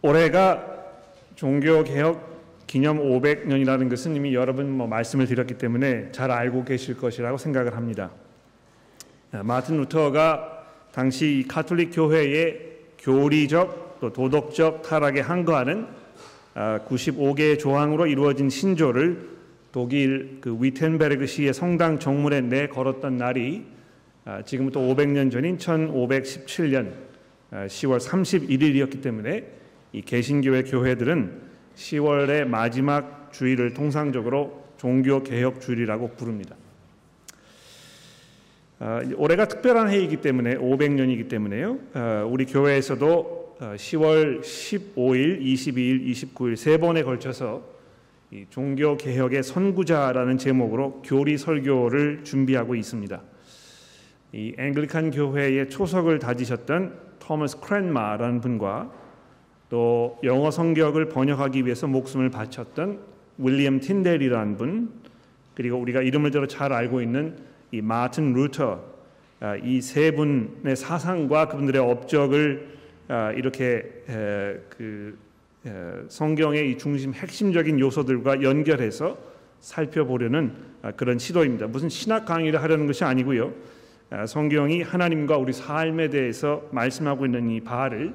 올해가 종교 개혁 기념 500년이라는 것은 이미 여러분 뭐 말씀을 드렸기 때문에 잘 알고 계실 것이라고 생각을 합니다. 아, 마틴 루터가 당시 카톨릭 교회의 교리적 또 도덕적 타락에 항거하는 95개의 아, 조항으로 이루어진 신조를 독일 그 위텐베르그 시의 성당 정문에 내 걸었던 날이 아, 지금부터 500년 전인 1517년 10월 31일이었기 때문에 이 개신교회 교회들은 10월의 마지막 주일을 통상적으로 종교 개혁 주일이라고 부릅니다. 어, 올해가 특별한 해이기 때문에 500년이기 때문에요. 어, 우리 교회에서도 10월 15일, 22일, 29일 세 번에 걸쳐서 종교 개혁의 선구자라는 제목으로 교리 설교를 준비하고 있습니다. 이 Anglican 교회의 초석을 다지셨던 토머스 크랜마라는 분과 또 영어 성경을 번역하기 위해서 목숨을 바쳤던 윌리엄 틴델이라는 분 그리고 우리가 이름을 들어 잘 알고 있는 이 마틴 루터 아, 이 세 분의 사상과 그분들의 업적을 아, 이렇게 그 성경의 이 중심 핵심적인 요소들과 연결해서 살펴보려는 아, 그런 시도입니다. 무슨 신학 강의를 하려는 것이 아니고요. 성경이 하나님과 우리 삶에 대해서 말씀하고 있는 이 바를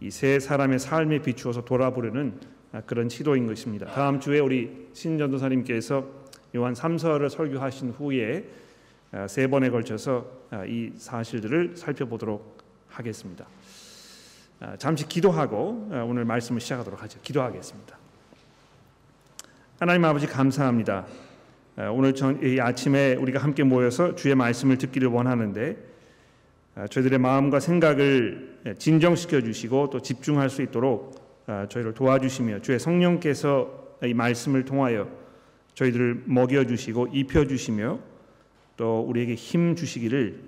이 세 사람의 삶에 비추어서 돌아보려는 그런 시도인 것입니다. 다음 주에 우리 신전도사님께서 요한 3서를 설교하신 후에 아, 세 번에 걸쳐서 아, 이 사실들을 살펴보도록 하겠습니다. 아, 잠시 기도하고 오늘 말씀을 시작하도록 하죠. 기도하겠습니다. 하나님 아버지 감사합니다. 오늘 이 아침에 우리가 함께 모여서 주의 말씀을 듣기를 원하는데 저희들의 마음과 생각을 진정시켜 주시고 또 집중할 수 있도록 저희를 도와주시며 주의 성령께서 이 말씀을 통하여 저희들을 먹여 주시고 입혀 주시며 또 우리에게 힘 주시기를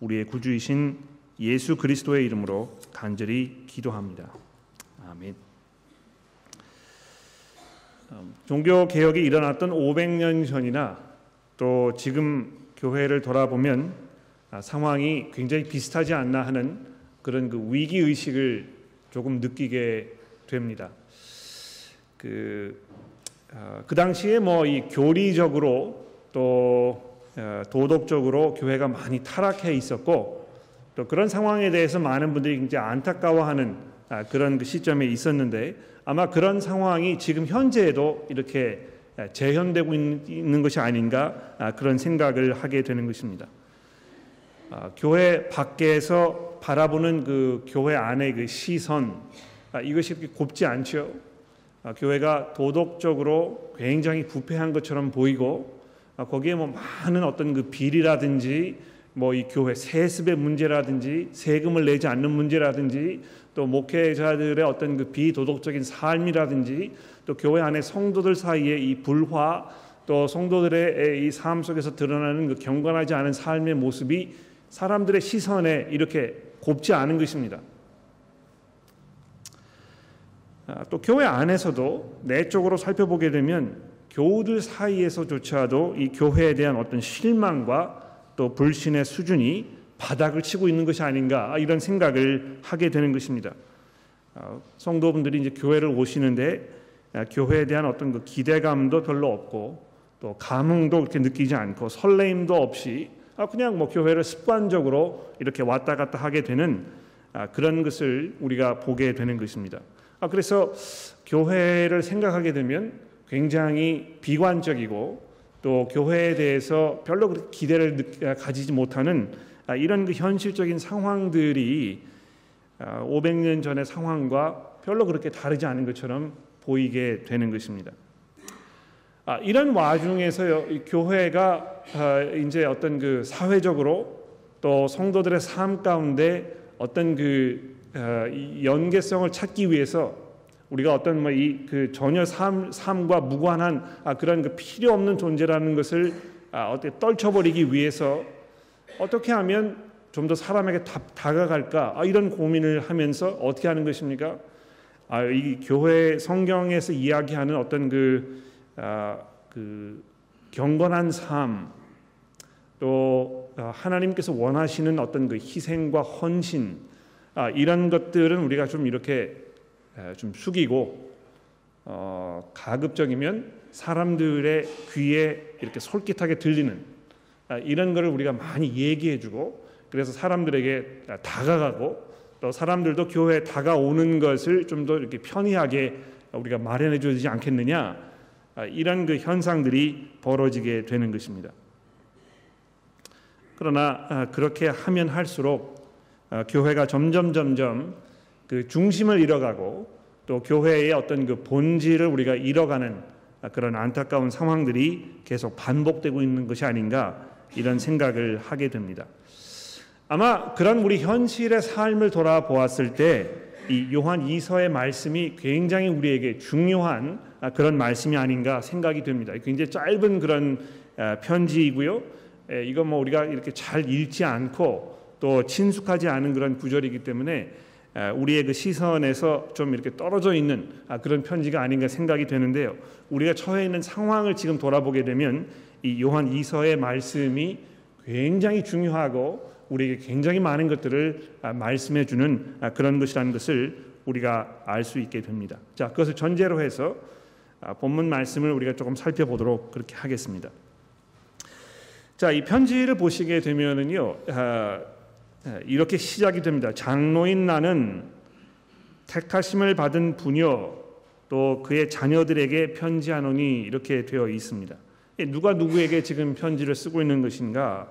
우리의 구주이신 예수 그리스도의 이름으로 간절히 기도합니다. 아멘. 음, 종교 개혁이 일어났던 500년 전이나 또 지금 교회를 돌아보면 아, 상황이 굉장히 비슷하지 않나 하는 그런 그 위기 의식을 조금 느끼게 됩니다. 그, 아, 그 당시에 뭐 이 교리적으로 또 어, 도덕적으로 교회가 많이 타락해 있었고 또 그런 상황에 대해서 많은 분들이 이제 안타까워하는 아, 그런 그 시점에 있었는데 아마 그런 상황이 지금 현재에도 이렇게 아, 재현되고 있는 것이 아닌가 아, 그런 생각을 하게 되는 것입니다. 교회 밖에서 바라보는 그 교회 안의 그 시선 이것이 곱지 않죠. 교회가 도덕적으로 굉장히 부패한 것처럼 보이고 아, 거기에 뭐 많은 어떤 그 비리라든지 뭐 이 교회 세습의 문제라든지 세금을 내지 않는 문제라든지 또 목회자들의 어떤 그 비도덕적인 삶이라든지 또 교회 안에 성도들 사이에 이 불화 또 성도들의 이 삶 속에서 드러나는 그 경건하지 않은 삶의 모습이 사람들의 시선에 이렇게 곱지 않은 것입니다. 아, 또 교회 안에서도 내적으로 살펴보게 되면 교우들 사이에서조차도 이 교회에 대한 어떤 실망과 또 불신의 수준이 바닥을 치고 있는 것이 아닌가 이런 생각을 하게 되는 것입니다. 어, 성도분들이 이제 교회를 오시는데 아, 교회에 대한 어떤 그 기대감도 별로 없고 또 감흥도 그렇게 느끼지 않고 설레임도 없이 아, 그냥 뭐 교회를 습관적으로 이렇게 왔다 갔다 하게 되는 아, 그런 것을 우리가 보게 되는 것입니다. 그래서 교회를 생각하게 되면 굉장히 비관적이고 또 교회에 대해서 별로 기대를 가지지 못하는 아, 이런 그 현실적인 상황들이 500년 아, 전의 상황과 별로 그렇게 다르지 않은 것처럼 보이게 되는 것입니다. 아, 이런 와중에서 교회가 이제 어떤 그 사회적으로 또 성도들의 삶 가운데 어떤 그 연계성을 찾기 위해서 우리가 어떤 뭐 이 그 전혀 삶 삶과 무관한 아, 그런 그 필요 없는 존재라는 것을 아, 어떻게 떨쳐버리기 위해서 어떻게 하면 좀 더 사람에게 다, 다가갈까 아, 이런 고민을 하면서 어떻게 하는 것입니까? 아, 이 교회 성경에서 이야기하는 어떤 그, 아, 그 경건한 삶, 또 아, 하나님께서 원하시는 어떤 그 희생과 헌신 아, 이런 것들은 우리가 좀 이렇게 좀 숙이고 어, 가급적이면 사람들의 귀에 이렇게 솔깃하게 들리는 아, 이런 것을 우리가 많이 얘기해주고 그래서 사람들에게 다가가고 또 사람들도 교회에 다가오는 것을 좀 더 이렇게 편리하게 우리가 마련해 주지 않겠느냐? 아, 이런 그 현상들이 벌어지게 되는 것입니다. 그러나 아, 그렇게 하면 할수록 교회가 점점 점점 그 중심을 잃어가고 또 교회의 어떤 그 본질을 우리가 잃어가는 그런 안타까운 상황들이 계속 반복되고 있는 것이 아닌가 이런 생각을 하게 됩니다. 아마 그런 우리 현실의 삶을 돌아보았을 때 이 요한 2서의 말씀이 굉장히 우리에게 중요한 그런 말씀이 아닌가 생각이 됩니다. 굉장히 짧은 그런 편지이고요. 이건 뭐 우리가 이렇게 잘 읽지 않고 또 친숙하지 않은 그런 구절이기 때문에 우리의 그 시선에서 좀 이렇게 떨어져 있는 아, 그런 편지가 아닌가 생각이 되는데요. 우리가 처해 있는 상황을 지금 돌아보게 되면 이 요한 2서의 말씀이 굉장히 중요하고 우리에게 굉장히 많은 것들을 아, 말씀해 주는 아, 그런 것이라는 것을 우리가 알 수 있게 됩니다. 자, 그것을 전제로 해서 본문 말씀을 우리가 조금 살펴보도록 그렇게 하겠습니다. 자, 이 편지를 보시게 되면은요. 예, 이렇게 시작이 됩니다. 장로인 나는 택하심을 받은 부녀 또 그의 자녀들에게 편지하노니 이렇게 되어 있습니다. 예, 누가 누구에게 지금 편지를 쓰고 있는 것인가?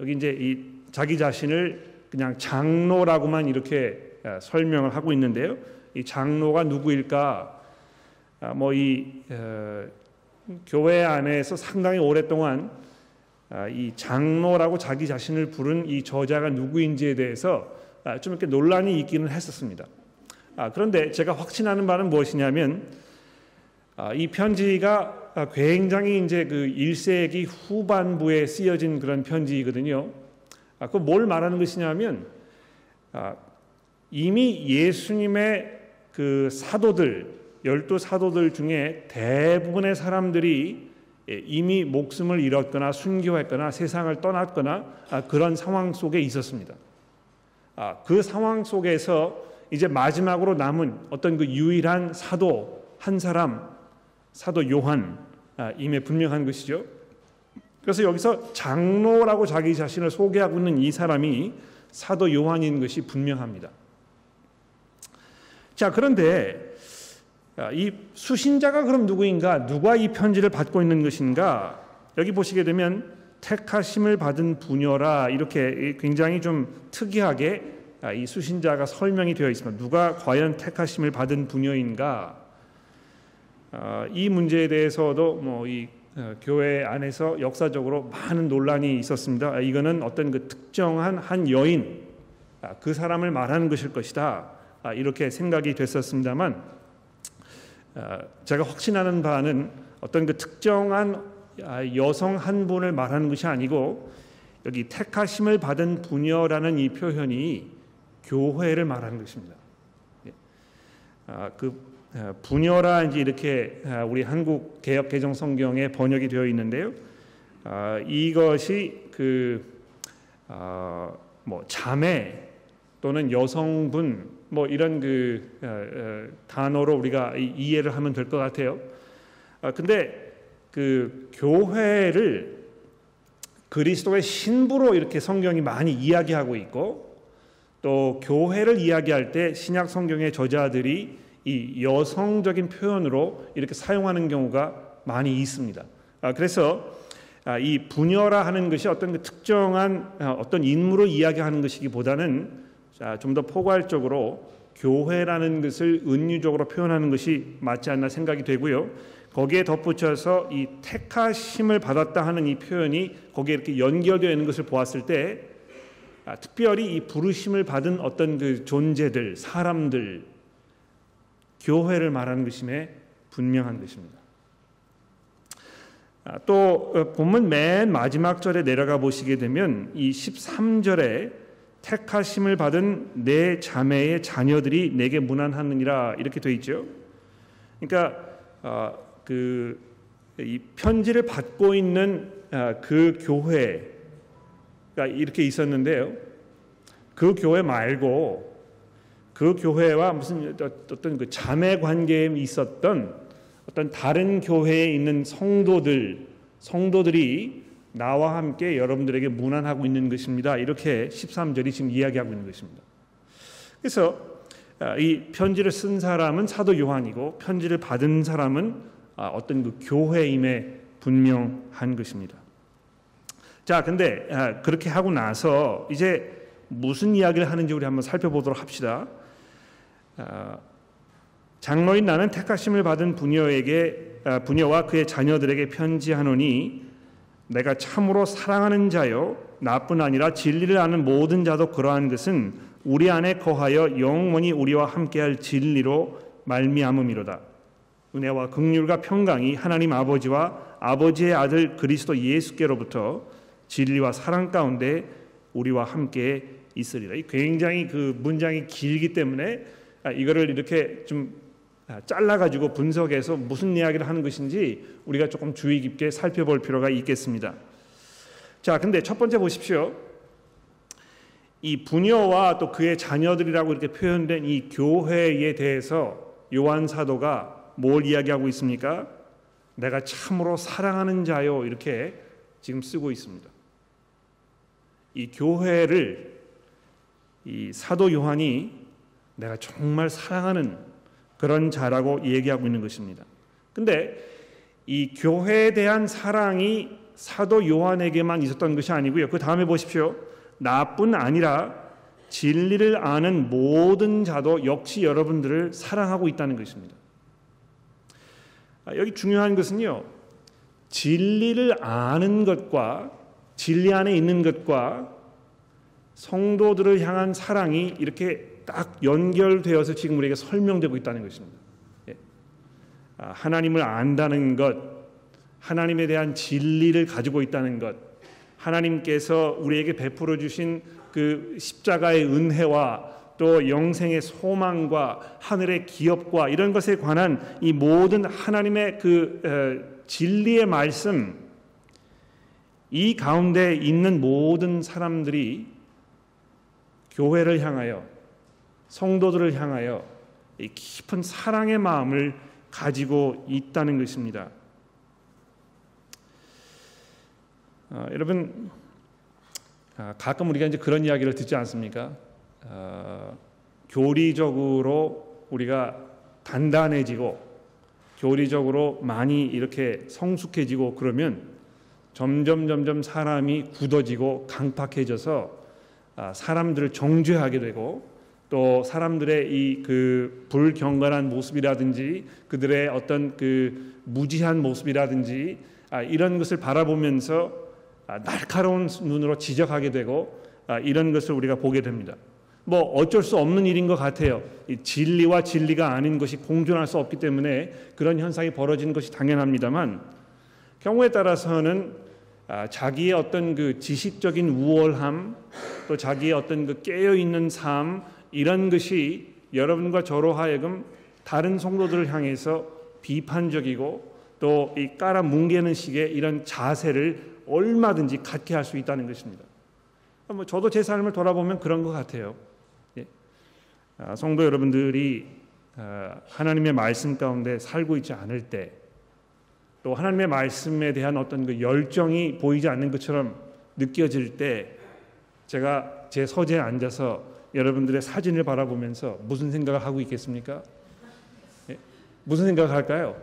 여기 이제 이 자기 자신을 그냥 장로라고만 이렇게 예, 설명을 하고 있는데요. 이 장로가 누구일까? 아, 뭐이 어, 교회 안에서 상당히 오랫동안 아, 이 장로라고 자기 자신을 부른 이 저자가 누구인지에 대해서 아, 좀 이렇게 논란이 있기는 했었습니다. 아, 그런데 제가 확신하는 바는 무엇이냐면 이 편지가 굉장히 이제 그 1세기 후반부에 쓰여진 그런 편지이거든요. 그뭘 말하는 것이냐면 이미 예수님의 그 사도들 열두 사도들 중에 대부분의 사람들이 예, 이미 목숨을 잃었거나 순교했거나 세상을 떠났거나 아, 그런 상황 속에 있었습니다. 아, 그 상황 속에서 이제 마지막으로 남은 어떤 그 유일한 사도 한 사람 사도 요한 아, 분명한 것이죠. 그래서 여기서 장로라고 자기 자신을 소개하고 있는 이 사람이 사도 요한인 것이 분명합니다. 자, 그런데 이 수신자가 그럼 누구인가? 누가 이 편지를 받고 있는 것인가? 여기 보시게 되면 택하심을 받은 부녀라 이렇게 굉장히 좀 특이하게 아, 이 수신자가 설명이 되어 있습니다. 누가 과연 택하심을 받은 부녀인가? 아, 이 문제에 대해서도 뭐이 어, 교회 안에서 역사적으로 많은 논란이 있었습니다. 아, 이거는 어떤 그 특정한 한 여인 그 사람을 말하는 것일 것이다. 이렇게 생각이 됐었습니다만 아, 제가 확신하는 바는 어떤 그 특정한 아, 여성 한 분을 말하는 것이 아니고 여기 택하심을 받은 부녀라는 이 표현이 교회를 말하는 것입니다. 예. 아, 그 부녀라 이제 이렇게 우리 한국 개역 개정 성경에 번역이 되어 있는데요. 이것이 그 뭐 자매 또는 여성분 뭐 이런 그 어, 어, 단어로 우리가 이해를 하면 될 것 같아요. 아, 근데 그 교회를 그리스도의 신부로 이렇게 성경이 많이 이야기하고 있고 또 교회를 이야기할 때 신약 성경의 저자들이 이 여성적인 표현으로 이렇게 사용하는 경우가 많이 있습니다. 아, 그래서 아, 이 부녀라 하는 것이 어떤 그 특정한 어떤 인물을 이야기하는 것이기보다는 좀 더 포괄적으로 교회라는 것을 은유적으로 표현하는 것이 맞지 않나 생각이 되고요. 거기에 덧붙여서 이 택하심을 받았다 하는 이 표현이 거기에 이렇게 연결되어 있는 것을 보았을 때 아, 특별히 이 부르심을 받은 어떤 그 존재들, 사람들, 교회를 말하는 것임에 분명한 것입니다. 아, 또 어, 본문 맨 마지막 절에 내려가 보시게 되면 이 13절에 택하심을 받은 내 자매의 자녀들이 내게 문안하느니라 이렇게 돼 있죠. 그러니까 어, 그이 편지를 받고 있는 어, 그 교회가 이렇게 있었는데요. 그 교회 말고 그 교회와 무슨 어떤 그 자매 관계에 있었던 어떤 다른 교회에 있는 성도들 성도들이 나와 함께 여러분들에게 문안하고 있는 것입니다. 이렇게 13절이 지금 이야기하고 있는 것입니다. 그래서 아, 이 편지를 쓴 사람은 사도 요한이고 편지를 받은 사람은 아, 어떤 그 교회임에 분명한 것입니다. 자, 근데 아, 그렇게 하고 나서 이제 무슨 이야기를 하는지 우리 한번 살펴보도록 합시다. 장로인 나는 택하심을 받은 부녀에게 부녀와 그의 자녀들에게 편지하노니 내가 참으로 사랑하는 자요 나뿐 아니라 진리를 아는 모든 자도 그러한 것은 우리 안에 거하여 영원히 우리와 함께할 진리로 말미암음이로다. 은혜와 긍휼과 평강이 하나님 아버지와 아버지의 아들 그리스도 예수께로부터 진리와 사랑 가운데 우리와 함께 있으리라. 굉장히 그 문장이 길기 때문에 아, 이거를 이렇게 좀 아, 잘라가지고 분석해서 무슨 이야기를 하는 것인지 우리가 조금 주의 깊게 살펴볼 필요가 있겠습니다. 자, 근데 첫 번째 보십시오. 이 부녀와 또 그의 자녀들이라고 이렇게 표현된 이 교회에 대해서 요한 사도가 뭘 이야기하고 있습니까? 내가 참으로 사랑하는 자요 이렇게 지금 쓰고 있습니다. 이 교회를 이 사도 요한이 내가 정말 사랑하는 그런 자라고 얘기하고 있는 것입니다. 근데 이 교회에 대한 사랑이 사도 요한에게만 있었던 것이 아니고요. 그 다음에 보십시오. 나뿐 아니라 진리를 아는 모든 자도 역시 여러분들을 사랑하고 있다는 것입니다. 아, 여기 중요한 것은요. 진리를 아는 것과 진리 안에 있는 것과 성도들을 향한 사랑이 이렇게 딱 연결되어서 지금 우리에게 설명되고 있다는 것입니다. 예. 아, 하나님을 안다는 것, 하나님에 대한 진리를 가지고 있다는 것, 하나님께서 우리에게 베풀어 주신 그 십자가의 은혜와 또 영생의 소망과 하늘의 기업과 이런 것에 관한 이 모든 하나님의 그 진리의 말씀 이 가운데 있는 모든 사람들이 교회를 향하여 성도들을 향하여 깊은 사랑의 마음을 가지고 있다는 것입니다. 아, 여러분 아, 가끔 우리가 이제 그런 이야기를 듣지 않습니까? 아, 교리적으로 우리가 단단해지고 교리적으로 많이 이렇게 성숙해지고 그러면 점점 점점 사람이 굳어지고 강팍해져서 아, 사람들을 정죄하게 되고 또 사람들의 이 그 불경건한 모습이라든지 그들의 어떤 그 무지한 모습이라든지 아, 이런 것을 바라보면서 아, 날카로운 눈으로 지적하게 되고 아, 이런 것을 우리가 보게 됩니다. 뭐 어쩔 수 없는 일인 것 같아요. 진리와 진리가 아닌 것이 공존할 수 없기 때문에 그런 현상이 벌어지는 것이 당연합니다만 경우에 따라서는 자기의 어떤 그 지식적인 우월함 또 자기의 어떤 그 깨어 있는 삶 이런 것이 여러분과 저로 하여금 다른 성도들을 향해서 비판적이고 또 이 깔아 뭉개는 식의 이런 자세를 얼마든지 갖게 할 수 있다는 것입니다. 뭐 저도 제 삶을 돌아보면 그런 것 같아요. 예. 아, 성도 여러분들이 아, 하나님의 말씀 가운데 살고 있지 않을 때, 또 하나님의 말씀에 대한 어떤 그 열정이 보이지 않는 것처럼 느껴질 때, 제가 제 서재에 앉아서 여러분들의 사진을 바라보면서 무슨 생각을 하고 있겠습니까? 예? 무슨 생각을 할까요?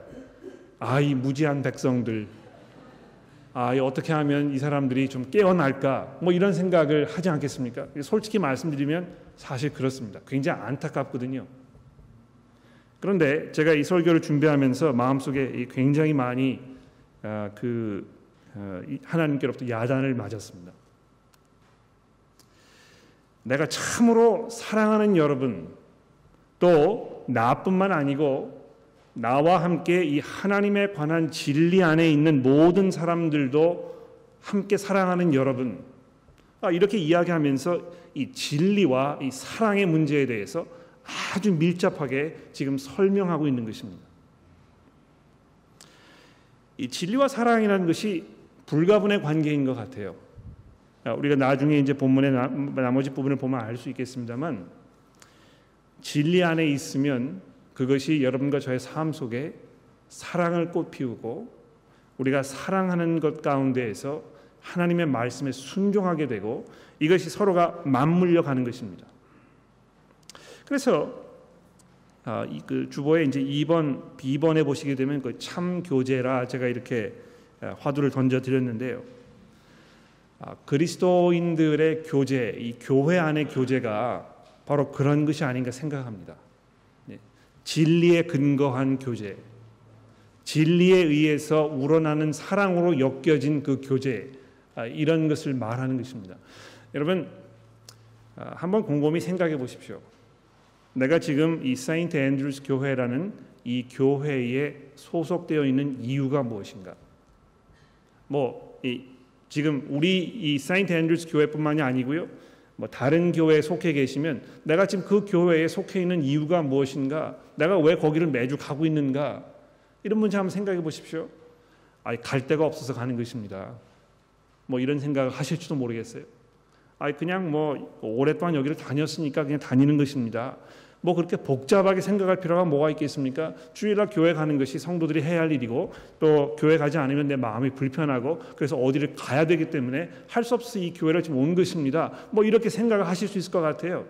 아, 이 무지한 백성들. 아, 어떻게 하면 이 사람들이 좀 깨어날까? 뭐 이런 생각을 하지 않겠습니까? 솔직히 말씀드리면 사실 그렇습니다. 굉장히 안타깝거든요. 그런데 제가 이 설교를 준비하면서 마음속에 굉장히 많이 아, 그 아, 하나님께로부터 야단을 맞았습니다. 내가 참으로 사랑하는 여러분 또 나뿐만 아니고 나와 함께 이 하나님에 관한 진리 안에 있는 모든 사람들도 함께 사랑하는 여러분 아, 이렇게 이야기하면서 이 진리와 이 사랑의 문제에 대해서 아주 밀접하게 지금 설명하고 있는 것입니다. 이 진리와 사랑이라는 것이 불가분의 관계인 것 같아요. 우리가 나중에 이제 본문의 나 머지 부분을 보면 알 수 있겠습니다만 진리 안에 있으면 그것이 여러분과 저의 삶 속에 사랑을 꽃피우고 우리가 사랑하는 것 가운데에서 하나님의 말씀에 순종하게 되고 이것이 서로가 맞물려 가는 것입니다. 그래서 아, 그 주보에 이제 2번, B번에 보시게 되면 그 참 교제라 제가 이렇게 아, 화두를 던져 드렸는데요. 아, 그리스도인들의 교제, 이 교회 안의 교제가 바로 그런 것이 아닌가 생각합니다. 네. 진리에 근거한 교제, 진리에 의해서 우러나는 사랑으로 엮여진 그 교제, 아, 이런 것을 말하는 것입니다. 여러분 아, 한번 곰곰이 생각해 보십시오. 내가 지금 이 사인트 앤드루스 교회라는 이 교회에 소속되어 있는 이유가 무엇인가? 뭐 이, 지금 우리 이 사인트 앤드루스 교회뿐만이 아니고요. 뭐 다른 교회에 속해 계시면 내가 지금 그 교회에 속해 있는 이유가 무엇인가? 내가 왜 거기를 매주 가고 있는가? 이런 문제 한번 생각해 보십시오. 아니 갈 데가 없어서 가는 것입니다. 뭐 이런 생각을 하실지도 모르겠어요. 아니 그냥 뭐 오랫동안 여기를 다녔으니까 그냥 다니는 것입니다. 뭐 그렇게 복잡하게 생각할 필요가 뭐가 있겠습니까? 주일날 교회 가는 것이 성도들이 해야 할 일이고 또 교회 가지 않으면 내 마음이 불편하고 그래서 어디를 가야 되기 때문에 할 수 없어 이 교회를 지금 온 것입니다. 뭐 이렇게 생각을 하실 수 있을 것 같아요.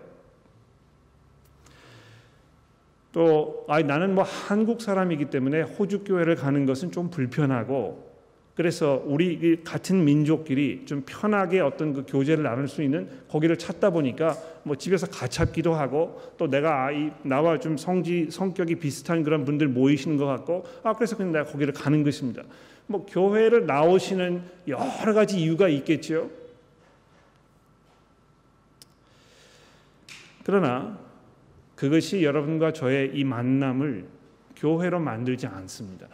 또 아니 나는 뭐 한국 사람이기 때문에 호주 교회를 가는 것은 좀 불편하고 그래서 우리 같은 민족끼리 좀 편하게 어떤 그 교제를 나눌 수 있는 거기를 찾다 보니까 뭐 집에서 가찾기도 하고 또 내가 아이 나와 좀 성지 성격이 비슷한 그런 분들 모이시는 것 같고 아 그래서 그냥 내가 거기를 가는 것입니다. 뭐 교회를 나오시는 여러 가지 이유가 있겠죠. 그러나 그것이 여러분과 저의 이 만남을 교회로 만들지 않습니다.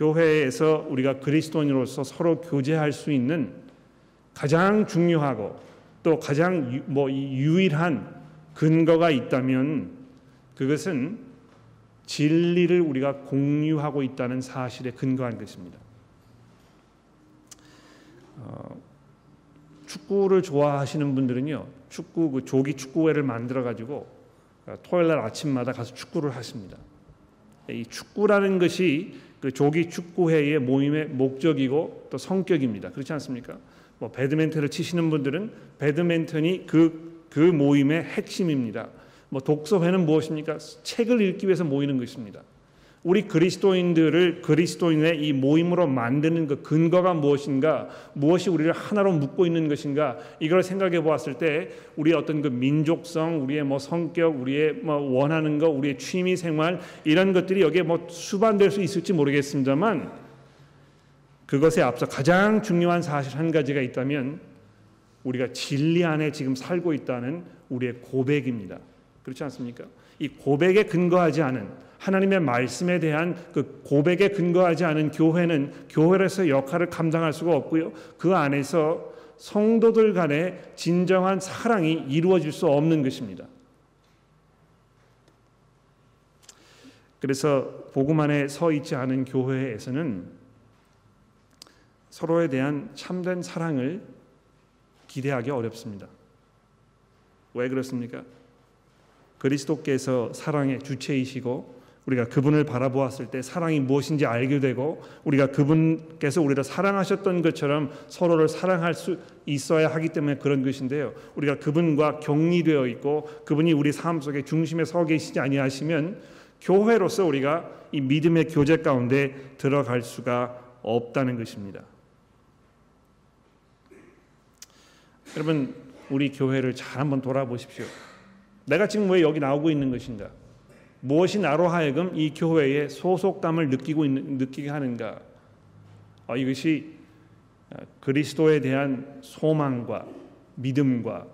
교회에서 우리가 그리스도인으로서 서로 교제할 수 있는 가장 중요하고 또 가장 유, 뭐 유일한 근거가 있다면 그것은 진리를 우리가 공유하고 있다는 사실에 근거한 것입니다. 어, 축구를 좋아하시는 분들은요, 축구 그 조기 축구회를 만들어 가지고 어, 토요일 날 아침마다 가서 축구를 하십니다. 이 축구라는 것이 그 조기 축구회의 모임의 목적이고 또 성격입니다. 그렇지 않습니까? 뭐 배드민턴을 치시는 분들은 배드민턴이 그, 그 모임의 핵심입니다. 뭐 독서회는 무엇입니까? 책을 읽기 위해서 모이는 것입니다. 우리 그리스도인들을 그리스도인의 이 모임으로 만드는 그 근거가 무엇인가, 무엇이 우리를 하나로 묶고 있는 것인가, 이걸 생각해 보았을 때 우리의 어떤 그 민족성, 우리의 뭐 성격, 우리의 뭐 원하는 것, 우리의 취미 생활 이런 것들이 여기에 뭐 수반될 수 있을지 모르겠습니다만 그것에 앞서 가장 중요한 사실 한 가지가 있다면 우리가 진리 안에 지금 살고 있다는 우리의 고백입니다. 그렇지 않습니까? 이 고백에 근거하지 않은 하나님의 말씀에 대한 그 고백에 근거하지 않은 교회는 교회로서 역할을 감당할 수가 없고요. 그 안에서 성도들 간의 진정한 사랑이 이루어질 수 없는 것입니다. 그래서 복음 안에 서 있지 않은 교회에서는 서로에 대한 참된 사랑을 기대하기 어렵습니다. 왜 그렇습니까? 그리스도께서 사랑의 주체이시고 우리가 그분을 바라보았을 때 사랑이 무엇인지 알게 되고 우리가 그분께서 우리를 사랑하셨던 것처럼 서로를 사랑할 수 있어야 하기 때문에 그런 것인데요. 우리가 그분과 격리되어 있고 그분이 우리 삶 속에 중심에 서 계시지 아니하시면 교회로서 우리가 이 믿음의 교제 가운데 들어갈 수가 없다는 것입니다. 여러분 우리 교회를 잘 한번 돌아보십시오. 내가 지금 왜 여기 나오고 있는 것인가? 무엇이 나로 하여금 이 교회에 소속감을 느끼고 있는, 느끼게 하는가? 어, 이것이 그리스도에 대한 소망과 믿음과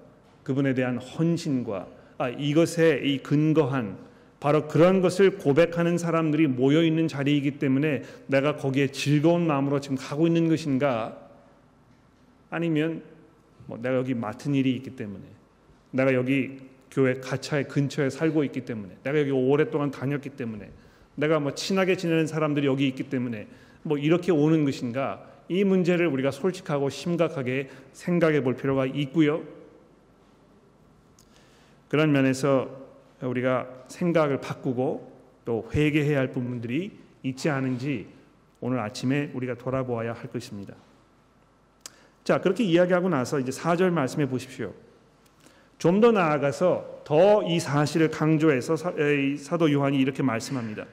그분에 대한 헌신과 아, 이것에 이 근거한 바로 그런 것을 고백하는 사람들이 모여 있는 자리이기 때문에 내가 거기에 즐거운 마음으로 지금 가고 있는 것인가? 아니면 뭐 내가 여기 맡은 일이 있기 때문에 내가 여기 교회 가차의 근처에 살고 있기 때문에 내가 여기 오랫동안 다녔기 때문에 내가 뭐 친하게 지내는 사람들이 여기 있기 때문에 뭐 이렇게 오는 것인가 이 문제를 우리가 솔직하고 심각하게 생각해 볼 필요가 있고요. 그런 면에서 우리가 생각을 바꾸고 또 회개해야 할 부분들이 있지 않은지 오늘 아침에 우리가 돌아보아야 할 것입니다. 자, 그렇게 이야기하고 나서 이제 4절 말씀해 보십시오. 좀 더 나아가서 더 이 사실을 강조해서 사도 요한이 이렇게 말씀합니다.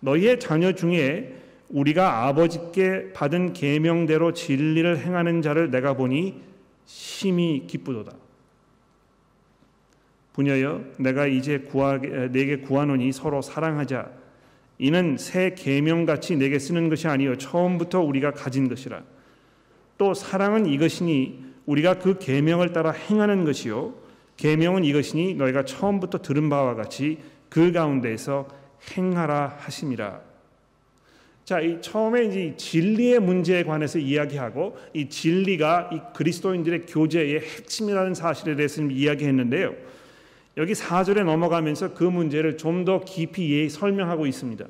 너희의 자녀 중에 우리가 아버지께 받은 계명대로 진리를 행하는 자를 내가 보니 심히 기쁘도다. 부녀여 내가 이제 구하 내게 구하노니 서로 사랑하자. 이는 새 계명같이 내게 쓰는 것이 아니요 처음부터 우리가 가진 것이라. 또 사랑은 이것이니 우리가 그 계명을 따라 행하는 것이요 계명은 이것이니 너희가 처음부터 들은 바와 같이 그 가운데에서 행하라 하심이라. 자, 이 처음에 이제 진리의 문제에 관해서 이야기하고 이 진리가 이 그리스도인들의 교제의 핵심이라는 사실에 대해서 이야기했는데요. 여기 4절에 넘어가면서 그 문제를 좀 더 깊이 설명하고 있습니다.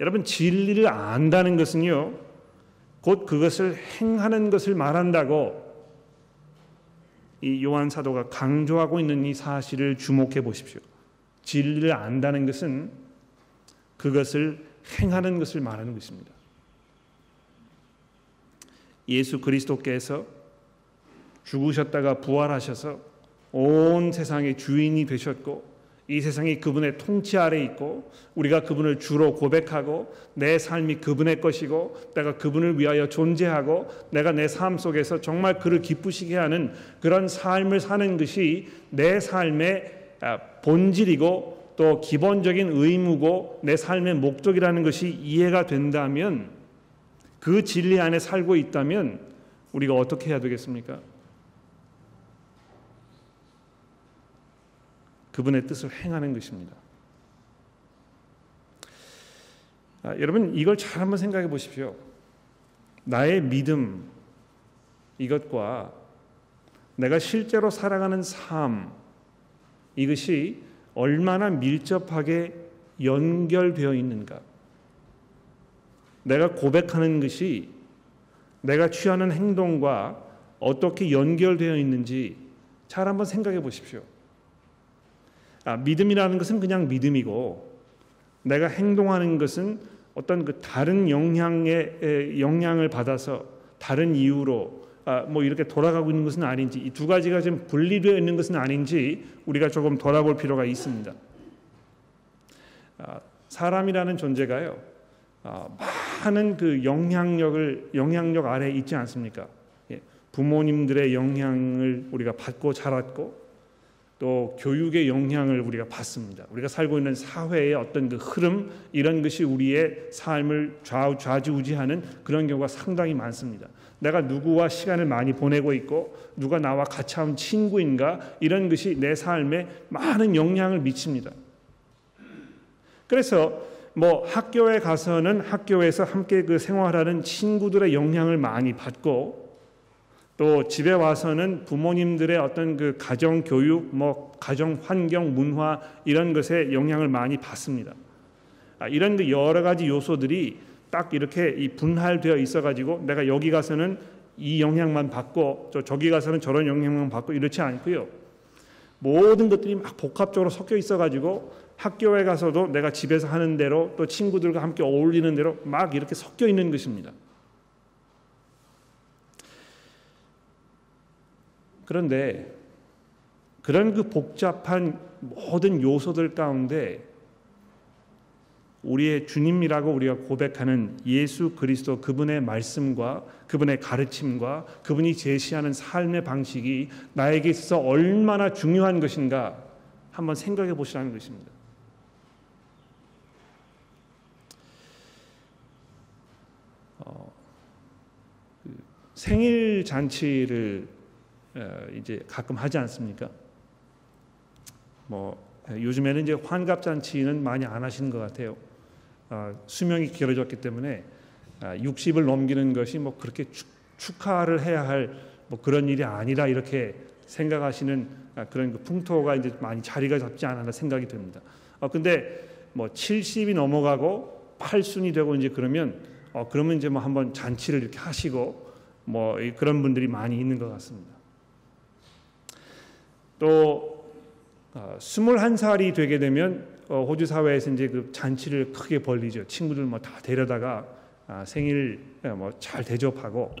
여러분 진리를 안다는 것은요. 곧 그것을 행하는 것을 말한다고 이 요한 사도가 강조하고 있는 이 사실을 주목해 보십시오. 진리를 안다는 것은 그것을 행하는 것을 말하는 것입니다. 예수 그리스도께서 죽으셨다가 부활하셔서 온 세상의 주인이 되셨고 이 세상이 그분의 통치 아래 있고 우리가 그분을 주로 고백하고 내 삶이 그분의 것이고 내가 그분을 위하여 존재하고 내가 내 삶 속에서 정말 그를 기쁘시게 하는 그런 삶을 사는 것이 내 삶의 아, 본질이고 또 기본적인 의무고 내 삶의 목적이라는 것이 이해가 된다면 그 진리 안에 살고 있다면 우리가 어떻게 해야 되겠습니까? 그분의 뜻을 행하는 것입니다. 아, 여러분 이걸 잘 한번 생각해 보십시오. 나의 믿음 이것과 내가 실제로 살아가는 삶 이것이 얼마나 밀접하게 연결되어 있는가. 내가 고백하는 것이 내가 취하는 행동과 어떻게 연결되어 있는지 잘 한번 생각해 보십시오. 아, 믿음이라는 것은 그냥 믿음이고 내가 행동하는 것은 어떤 그 다른 영향의 영향을 받아서 다른 이유로 아, 뭐 이렇게 돌아가고 있는 것은 아닌지 이 두 가지가 좀 분리되어 있는 것은 아닌지 우리가 조금 돌아볼 필요가 있습니다. 아, 사람이라는 존재가요 아, 많은 그 영향력을 영향력 아래 있지 않습니까? 예, 부모님들의 영향을 우리가 받고 자랐고 또 교육의 영향을 우리가 받습니다. 우리가 살고 있는 사회의 어떤 그 흐름 이런 것이 우리의 삶을 좌우 좌지우지하는 그런 경우가 상당히 많습니다. 내가 누구와 시간을 많이 보내고 있고 누가 나와 같이 한 친구인가 이런 것이 내 삶에 많은 영향을 미칩니다. 그래서 뭐 학교에 가서는 학교에서 함께 그 생활하는 친구들의 영향을 많이 받고 또 집에 와서는 부모님들의 어떤 그 가정 교육, 뭐 가정 환경, 문화 이런 것에 영향을 많이 받습니다. 아, 이런 그 여러 가지 요소들이 딱 이렇게 이 분할되어 있어가지고 내가 여기 가서는 이 영향만 받고 저 저기 가서는 저런 영향만 받고 이렇지 않고요. 모든 것들이 막 복합적으로 섞여 있어가지고 학교에 가서도 내가 집에서 하는 대로 또 친구들과 함께 어울리는 대로 막 이렇게 섞여 있는 것입니다. 그런데 그런 그 복잡한 모든 요소들 가운데 우리의 주님이라고 우리가 고백하는 예수 그리스도 그분의 말씀과 그분의 가르침과 그분이 제시하는 삶의 방식이 나에게 있어서 얼마나 중요한 것인가 한번 생각해 보시라는 것입니다. 어, 그 생일 잔치를 어, 이제 가끔 하지 않습니까? 뭐 요즘에는 이제 환갑 잔치는 많이 안 하시는 것 같아요. 아, 수명이 길어졌기 때문에 60을 아, 넘기는 것이 뭐 그렇게 축하를 해야 할 뭐 그런 일이 아니라 이렇게 생각하시는 아, 그런 그 풍토가 이제 많이 자리가 잡지 않았나 생각이 듭니다. 어 근데 뭐 70이 넘어가고 8순이 되고 이제 그러면 어 그러면 이제 뭐 한번 잔치를 이렇게 하시고 뭐 그런 분들이 많이 있는 것 같습니다. 또 어, 21살이 되게 되면 어, 호주 사회에서 이제 그 잔치를 크게 벌리죠. 친구들 뭐 다 데려다가 아, 생일 뭐 잘 대접하고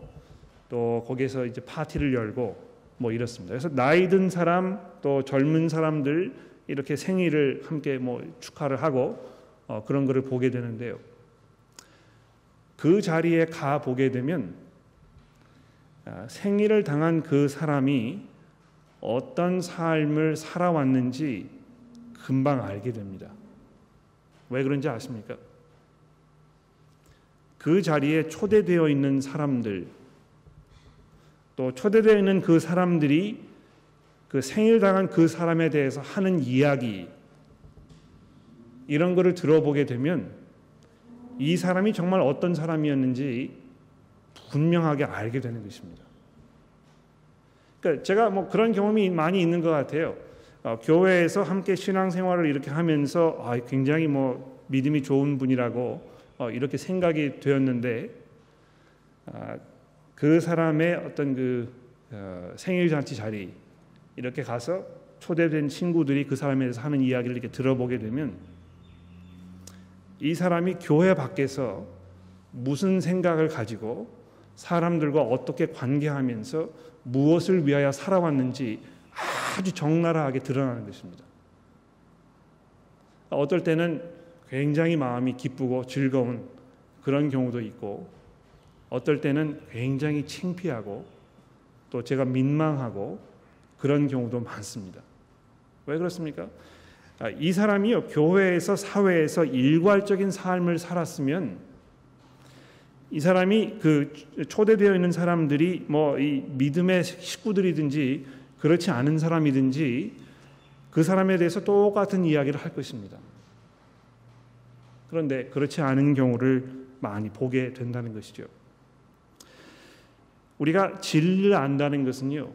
또 거기에서 이제 파티를 열고 뭐 이렇습니다. 그래서 나이 든 사람 또 젊은 사람들 이렇게 생일을 함께 뭐 축하를 하고 어, 그런 것을 보게 되는데요. 그 자리에 가 보게 되면 아, 생일을 당한 그 사람이 어떤 삶을 살아왔는지 금방 알게 됩니다. 왜 그런지 아십니까? 그 자리에 초대되어 있는 사람들 또 초대되어 있는 그 사람들이 그 생일 당한 그 사람에 대해서 하는 이야기 이런 거를 들어보게 되면 이 사람이 정말 어떤 사람이었는지 분명하게 알게 되는 것입니다. 그러니까 제가 뭐 그런 경험이 많이 있는 것 같아요. 어, 교회에서 함께 신앙생활을 이렇게 하면서 아, 굉장히 뭐 믿음이 좋은 분이라고 어, 이렇게 생각이 되었는데 아, 그 사람의 어떤 그 어, 생일 잔치 자리 이렇게 가서 초대된 친구들이 그 사람에 대해서 하는 이야기를 이렇게 들어보게 되면 이 사람이 교회 밖에서 무슨 생각을 가지고 사람들과 어떻게 관계하면서 무엇을 위하여 살아왔는지 아주 적나라하게 드러나는 것입니다. 어떨 때는 굉장히 마음이 기쁘고 즐거운 그런 경우도 있고 어떨 때는 굉장히 창피하고 또 제가 민망하고 그런 경우도 많습니다. 왜 그렇습니까? 아, 이 사람이요 교회에서 사회에서 일괄적인 삶을 살았으면 이 사람이 그 초대되어 있는 사람들이 뭐 이 믿음의 식구들이든지 그렇지 않은 사람이든지 그 사람에 대해서 똑같은 이야기를 할 것입니다. 그런데 그렇지 않은 경우를 많이 보게 된다는 것이죠. 우리가 진리를 안다는 것은요,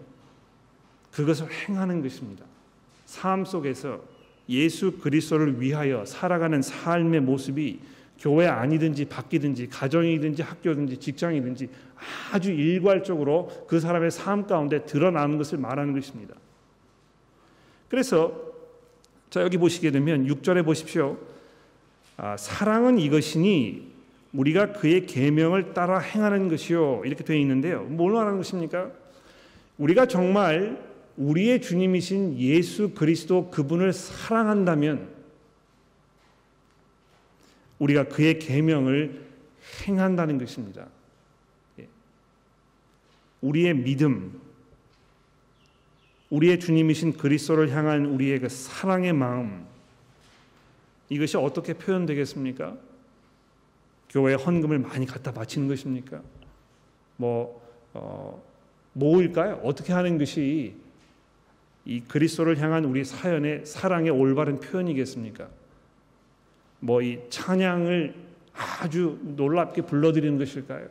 그것을 행하는 것입니다. 삶 속에서 예수 그리스도를 위하여 살아가는 삶의 모습이 교회 아니든지 밖이든지 가정이든지 학교든지 직장이든지 아주 일괄적으로 그 사람의 삶 가운데 드러나는 것을 말하는 것입니다. 그래서 자 여기 보시게 되면 6절에 보십시오. 아, 사랑은 이것이니 우리가 그의 계명을 따라 행하는 것이요 이렇게 되어 있는데요. 뭘 말하는 것입니까? 우리가 정말 우리의 주님이신 예수 그리스도 그분을 사랑한다면 우리가 그의 계명을 행한다는 것입니다. 예. 우리의 믿음, 우리의 주님이신 그리스도를 향한 우리의 그 사랑의 마음 이것이 어떻게 표현되겠습니까? 교회 헌금을 많이 갖다 바치는 것입니까? 뭐 어, 뭐일까요? 어떻게 하는 것이 이 그리스도를 향한 우리 사연의 사랑의 올바른 표현이겠습니까? 뭐 이 찬양을 아주 놀랍게 불러드리는 것일까요?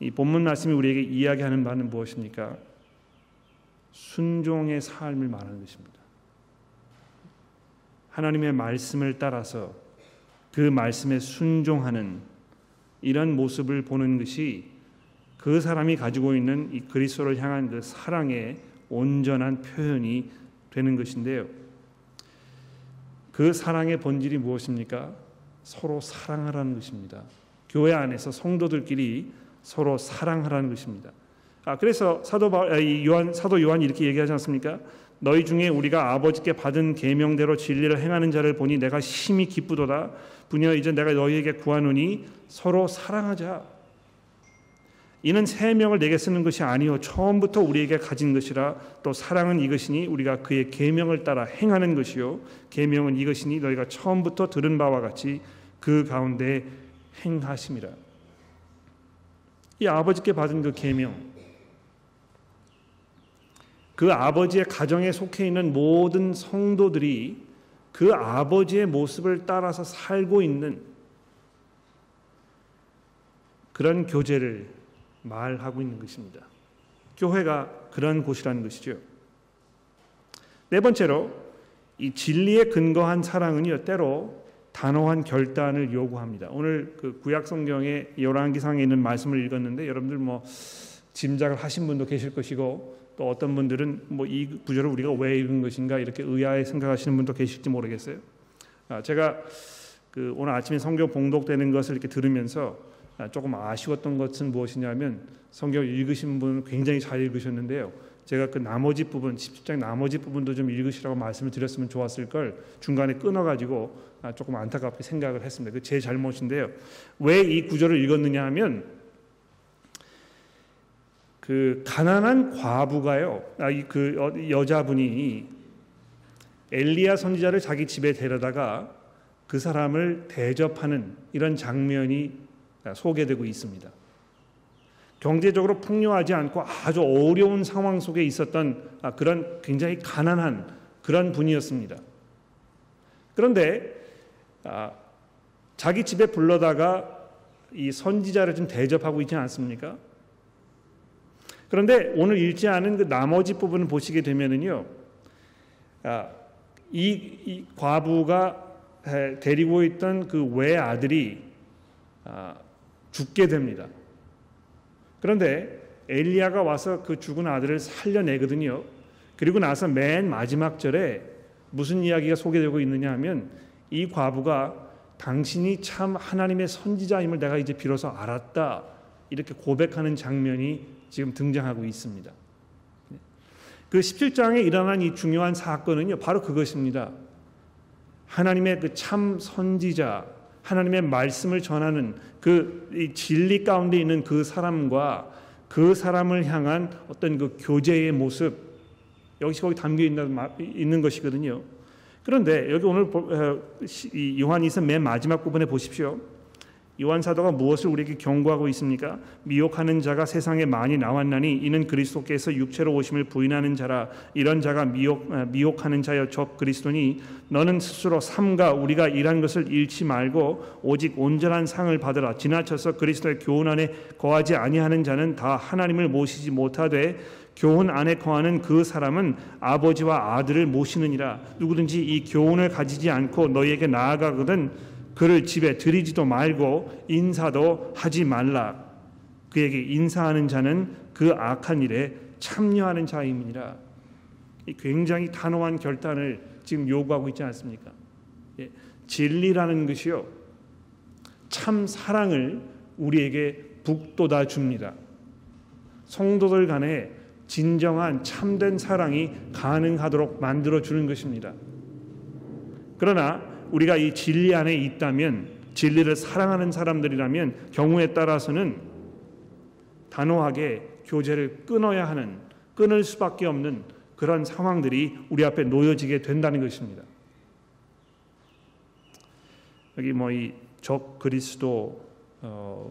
이 본문 말씀이 우리에게 이야기하는 바는 무엇입니까? 순종의 삶을 말하는 것입니다. 하나님의 말씀을 따라서 그 말씀에 순종하는 이런 모습을 보는 것이 그 사람이 가지고 있는 이 그리스도를 향한 그 사랑의 온전한 표현이 되는 것인데요. 그 사랑의 본질이 무엇입니까? 서로 사랑하라는 것입니다. 교회 안에서 성도들끼리 서로 사랑하라는 것입니다. 아 그래서 사도 요한 사도 요한이 이렇게 얘기하지 않습니까? 너희 중에 우리가 아버지께 받은 계명대로 진리를 행하는 자를 보니 내가 심히 기쁘도다. 부녀 이제 내가 너희에게 구하노니 서로 사랑하자. 이는 세 명을 내게 쓰는 것이 아니요 처음부터 우리에게 가진 것이라 또 사랑은 이것이니 우리가 그의 계명을 따라 행하는 것이요 계명은 이것이니 너희가 처음부터 들은 바와 같이 그 가운데 행하심이라. 이 아버지께 받은 그 계명 그 아버지의 가정에 속해 있는 모든 성도들이 그 아버지의 모습을 따라서 살고 있는 그런 교제를 말하고 있는 것입니다. 교회가 그런 곳이라는 것이죠. 네 번째로 이 진리에 근거한 사랑은요 때로 단호한 결단을 요구합니다. 오늘 그 구약 성경의 열왕기상에 있는 말씀을 읽었는데 여러분들 뭐 짐작을 하신 분도 계실 것이고 또 어떤 분들은 뭐 이 구절을 우리가 왜 읽은 것인가 이렇게 의아해 생각하시는 분도 계실지 모르겠어요. 아, 제가 그 오늘 아침에 성경 봉독되는 것을 이렇게 들으면서 아, 조금 아쉬웠던 것은 무엇이냐면 성경 읽으신 분 굉장히 잘 읽으셨는데요. 제가 그 나머지 부분 17장 나머지 부분도 좀 읽으시라고 말씀을 드렸으면 좋았을 걸 중간에 끊어가지고 아, 조금 안타깝게 생각을 했습니다. 그 제 잘못인데요. 왜 이 구절을 읽었느냐 하면 그 가난한 과부가요. 아, 그 어, 여자분이 엘리야 선지자를 자기 집에 데려다가 그 사람을 대접하는 이런 장면이 소개되고 있습니다. 경제적으로 풍요하지 않고 아주 어려운 상황 속에 있었던 아, 그런 굉장히 가난한 그런 분이었습니다. 그런데 아, 자기 집에 불러다가 이 선지자를 좀 대접하고 있지 않습니까? 그런데 오늘 읽지 않은 그 나머지 부분을 보시게 되면은요, 아, 이, 이 과부가 데리고 있던 그 외 아들이 아, 죽게 됩니다. 그런데 엘리야가 와서 그 죽은 아들을 살려내거든요. 그리고 나서 맨 마지막 절에 무슨 이야기가 소개되고 있느냐 하면 이 과부가 당신이 참 하나님의 선지자임을 내가 이제 비로소 알았다. 이렇게 고백하는 장면이 지금 등장하고 있습니다. 그 17장에 일어난 이 중요한 사건은요. 바로 그것입니다. 하나님의 그 참 선지자, 하나님의 말씀을 전하는 그 진리 가운데 있는 그 사람과 그 사람을 향한 어떤 그 교제의 모습 여기서 거기 담겨 있는 것이거든요. 그런데 여기 오늘 어, 요한이서 맨 마지막 부분에 보십시오. 요한 사도가 무엇을 우리에게 경고하고 있습니까? 미혹하는 자가 세상에 많이 나왔나니 이는 그리스도께서 육체로 오심을 부인하는 자라. 이런 자가 미혹 아, 미혹하는 자여 적 그리스도니 너는 스스로 삼가 우리가 일한 것을 잃지 말고 오직 온전한 상을 받으라. 지나쳐서 그리스도의 교훈 안에 거하지 아니하는 자는 다 하나님을 모시지 못하되 교훈 안에 거하는 그 사람은 아버지와 아들을 모시느니라. 누구든지 이 교훈을 가지지 않고 너희에게 나아가거든 그를 집에 들이지도 말고 인사도 하지 말라. 그에게 인사하는 자는 그 악한 일에 참여하는 자임이니라. 굉장히 단호한 결단을 지금 요구하고 있지 않습니까? 예, 진리라는 것이요 참 사랑을 우리에게 북돋아 줍니다. 성도들 간에 진정한 참된 사랑이 가능하도록 만들어 주는 것입니다. 그러나 우리가 이 진리 안에 있다면 진리를 사랑하는 사람들이라면 경우에 따라서는 단호하게 교제를 끊어야 하는 끊을 수밖에 없는 그런 상황들이 우리 앞에 놓여지게 된다는 것입니다. 여기 뭐 이 적 그리스도 어,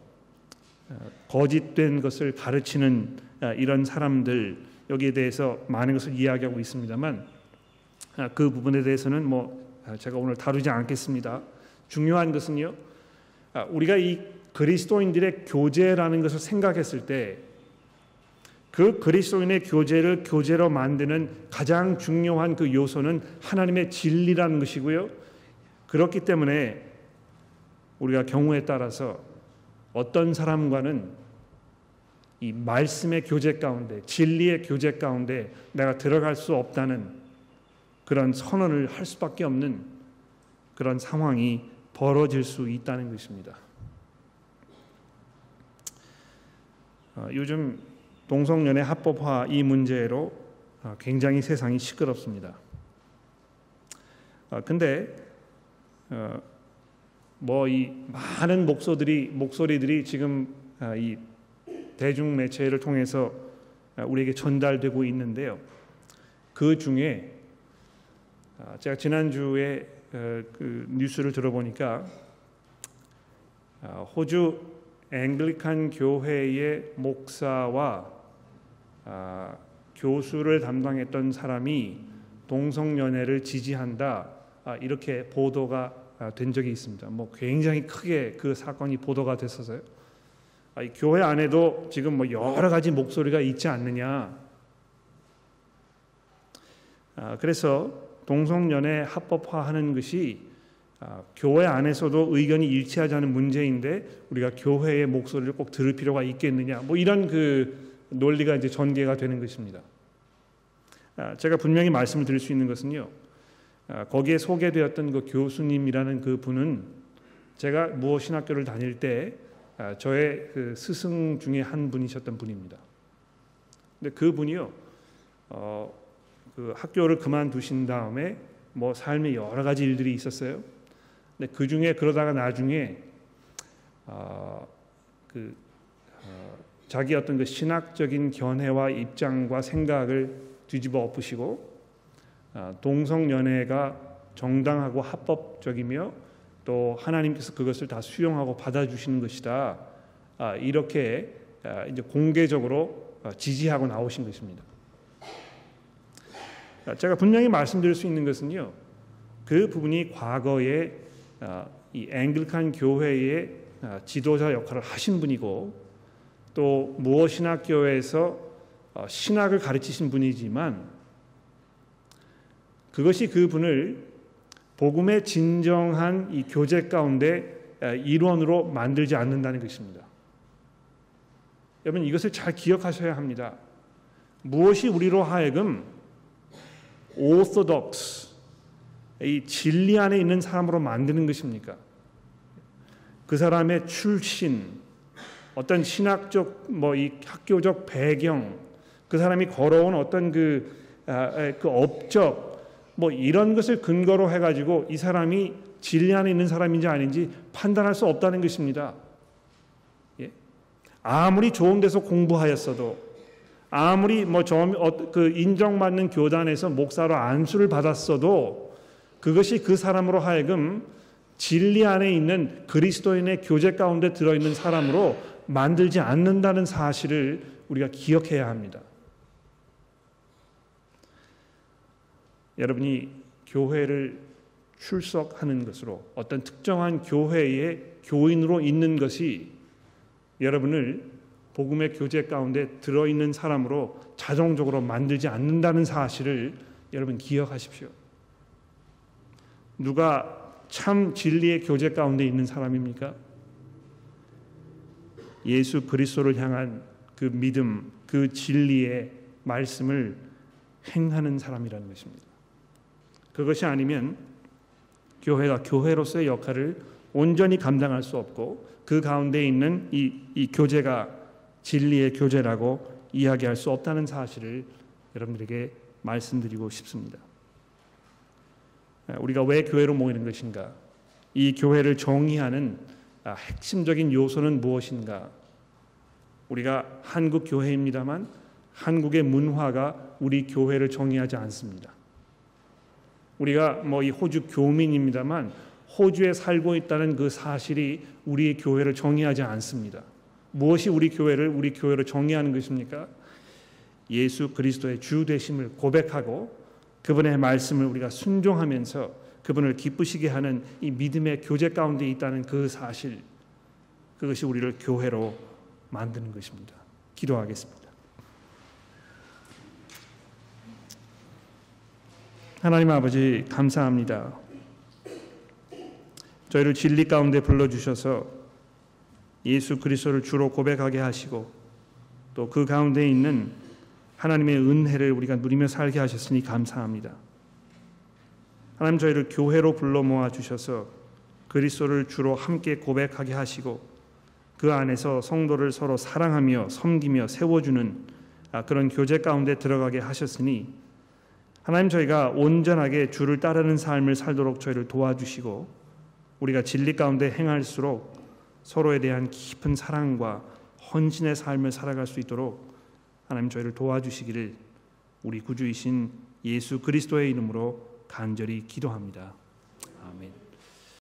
어, 거짓된 것을 가르치는 어, 이런 사람들 여기에 대해서 많은 것을 이야기하고 있습니다만 아, 그 부분에 대해서는 뭐 아, 제가 오늘 다루지 않겠습니다. 중요한 것은요. 아, 우리가 이 그리스도인들의 교제라는 것을 생각했을 때 그 그리스도인의 교제를 교제로 만드는 가장 중요한 그 요소는 하나님의 진리라는 것이고요. 그렇기 때문에 우리가 경우에 따라서 어떤 사람과는 이 말씀의 교제 가운데 진리의 교제 가운데 내가 들어갈 수 없다는 그런 선언을 할 수밖에 없는 그런 상황이 벌어질 수 있다는 것입니다. 어, 요즘 동성연애 합법화 이 문제로 어, 굉장히 세상이 시끄럽습니다. 어, 근데 뭐 이 많은 목소들이 목소리들이 지금 이 대중 매체를 통해서 우리에게 전달되고 있는데요. 그 중에 아, 제가 지난주에 어, 그 뉴스를 들어보니까 아, 호주 앵글리칸 교회의 목사와 아, 교수를 담당했던 사람이 동성연애를 지지한다 이렇게 보도가 된 적이 있습니다. 뭐 굉장히 크게 그 사건이 보도가 됐어서요. 교회 안에도 지금 뭐 여러 가지 목소리가 있지 않느냐. 그래서 동성연애 합법화하는 것이 아, 교회 안에서도 의견이 일치하지 않은 문제인데 우리가 교회의 목소리를 꼭 들을 필요가 있겠느냐 뭐 이런 그 논리가 이제 전개가 되는 것입니다. 아, 제가 분명히 말씀을 드릴 수 있는 것은요. 아, 거기에 소개되었던 그 교수님이라는 그 분은 제가 무엇 신학교를 다닐 때 아, 저의 그 스승 중에 한 분이셨던 분입니다. 근데 그 분이요, 어, 그 학교를 그만두신 다음에 뭐 삶의 여러 가지 일들이 있었어요. 근데 그 중에 그러다가 나중에 어, 그 어, 자기 어떤 그 신학적인 견해와 입장과 생각을 뒤집어 엎으시고 어, 동성 연애가 정당하고 합법적이며 또 하나님께서 그것을 다 수용하고 받아주시는 것이다. 아, 이렇게 아, 이제 공개적으로 어, 지지하고 나오신 것입니다. 제가 분명히 말씀드릴 수 있는 것은요. 그 부분이 과거에 아, 이 앵글칸 교회의 아, 지도자 역할을 하신 분이고 또 무엇 신학교에서 어, 신학을 가르치신 분이지만 그것이 그 분을 복음의 진정한 이 교제 가운데 아, 일원으로 만들지 않는다는 것입니다. 여러분 이것을 잘 기억하셔야 합니다. 무엇이 우리로 하여금 오소독스 이 진리 안에 있는 사람으로 만드는 것입니까? 그 사람의 출신, 어떤 신학적 뭐 이 학교적 배경, 그 사람이 걸어온 어떤 그, 아, 그 업적 뭐 이런 것을 근거로 해가지고 이 사람이 진리 안에 있는 사람인지 아닌지 판단할 수 없다는 것입니다. 예? 아무리 좋은 데서 공부하였어도 아무리 뭐그 어, 인정받는 교단에서 목사로 안수를 받았어도 그것이 그 사람으로 하여금 진리 안에 있는 그리스도인의 교제 가운데 들어있는 사람으로 만들지 않는다는 사실을 우리가 기억해야 합니다. 여러분이 교회를 출석하는 것으로 어떤 특정한 교회의 교인으로 있는 것이 여러분을 복음의 교제 가운데 들어있는 사람으로 자동적으로 만들지 않는다는 사실을 여러분 기억하십시오. 누가 참 진리의 교제 가운데 있는 사람입니까? 예수 그리스도를 향한 그 믿음, 그 진리의 말씀을 행하는 사람이라는 것입니다. 그것이 아니면 교회가 교회로서의 역할을 온전히 감당할 수 없고 그 가운데 있는 이, 이 교제가 진리의 교제라고 이야기할 수 없다는 사실을 여러분들에게 말씀드리고 싶습니다. 우리가 왜 교회로 모이는 것인가? 이 교회를 정의하는 아, 핵심적인 요소는 무엇인가? 우리가 한국 교회입니다만 한국의 문화가 우리 교회를 정의하지 않습니다. 우리가 뭐 이 호주 교민입니다만 호주에 살고 있다는 그 사실이 우리 교회를 정의하지 않습니다. 무엇이 우리 교회를 우리 교회로 정의하는 것입니까? 예수 그리스도의 주 되심을 고백하고 그분의 말씀을 우리가 순종하면서 그분을 기쁘시게 하는 이 믿음의 교제 가운데 있다는 그 사실 그것이 우리를 교회로 만드는 것입니다. 기도하겠습니다. 하나님 아버지 감사합니다. 저희를 진리 가운데 불러 주셔서 예수 그리스도를 주로 고백하게 하시고 또 그 가운데 있는 하나님의 은혜를 우리가 누리며 살게 하셨으니 감사합니다. 하나님 저희를 교회로 불러 모아 주셔서 그리스도를 주로 함께 고백하게 하시고 그 안에서 성도를 서로 사랑하며 섬기며 세워주는 아, 그런 교제 가운데 들어가게 하셨으니 하나님 저희가 온전하게 주를 따르는 삶을 살도록 저희를 도와주시고 우리가 진리 가운데 행할수록 서로에 대한 깊은 사랑과 헌신의 삶을 살아갈 수 있도록 하나님 저희를 도와주시기를 우리 구주이신 예수 그리스도의 이름으로 간절히 기도합니다. 아멘.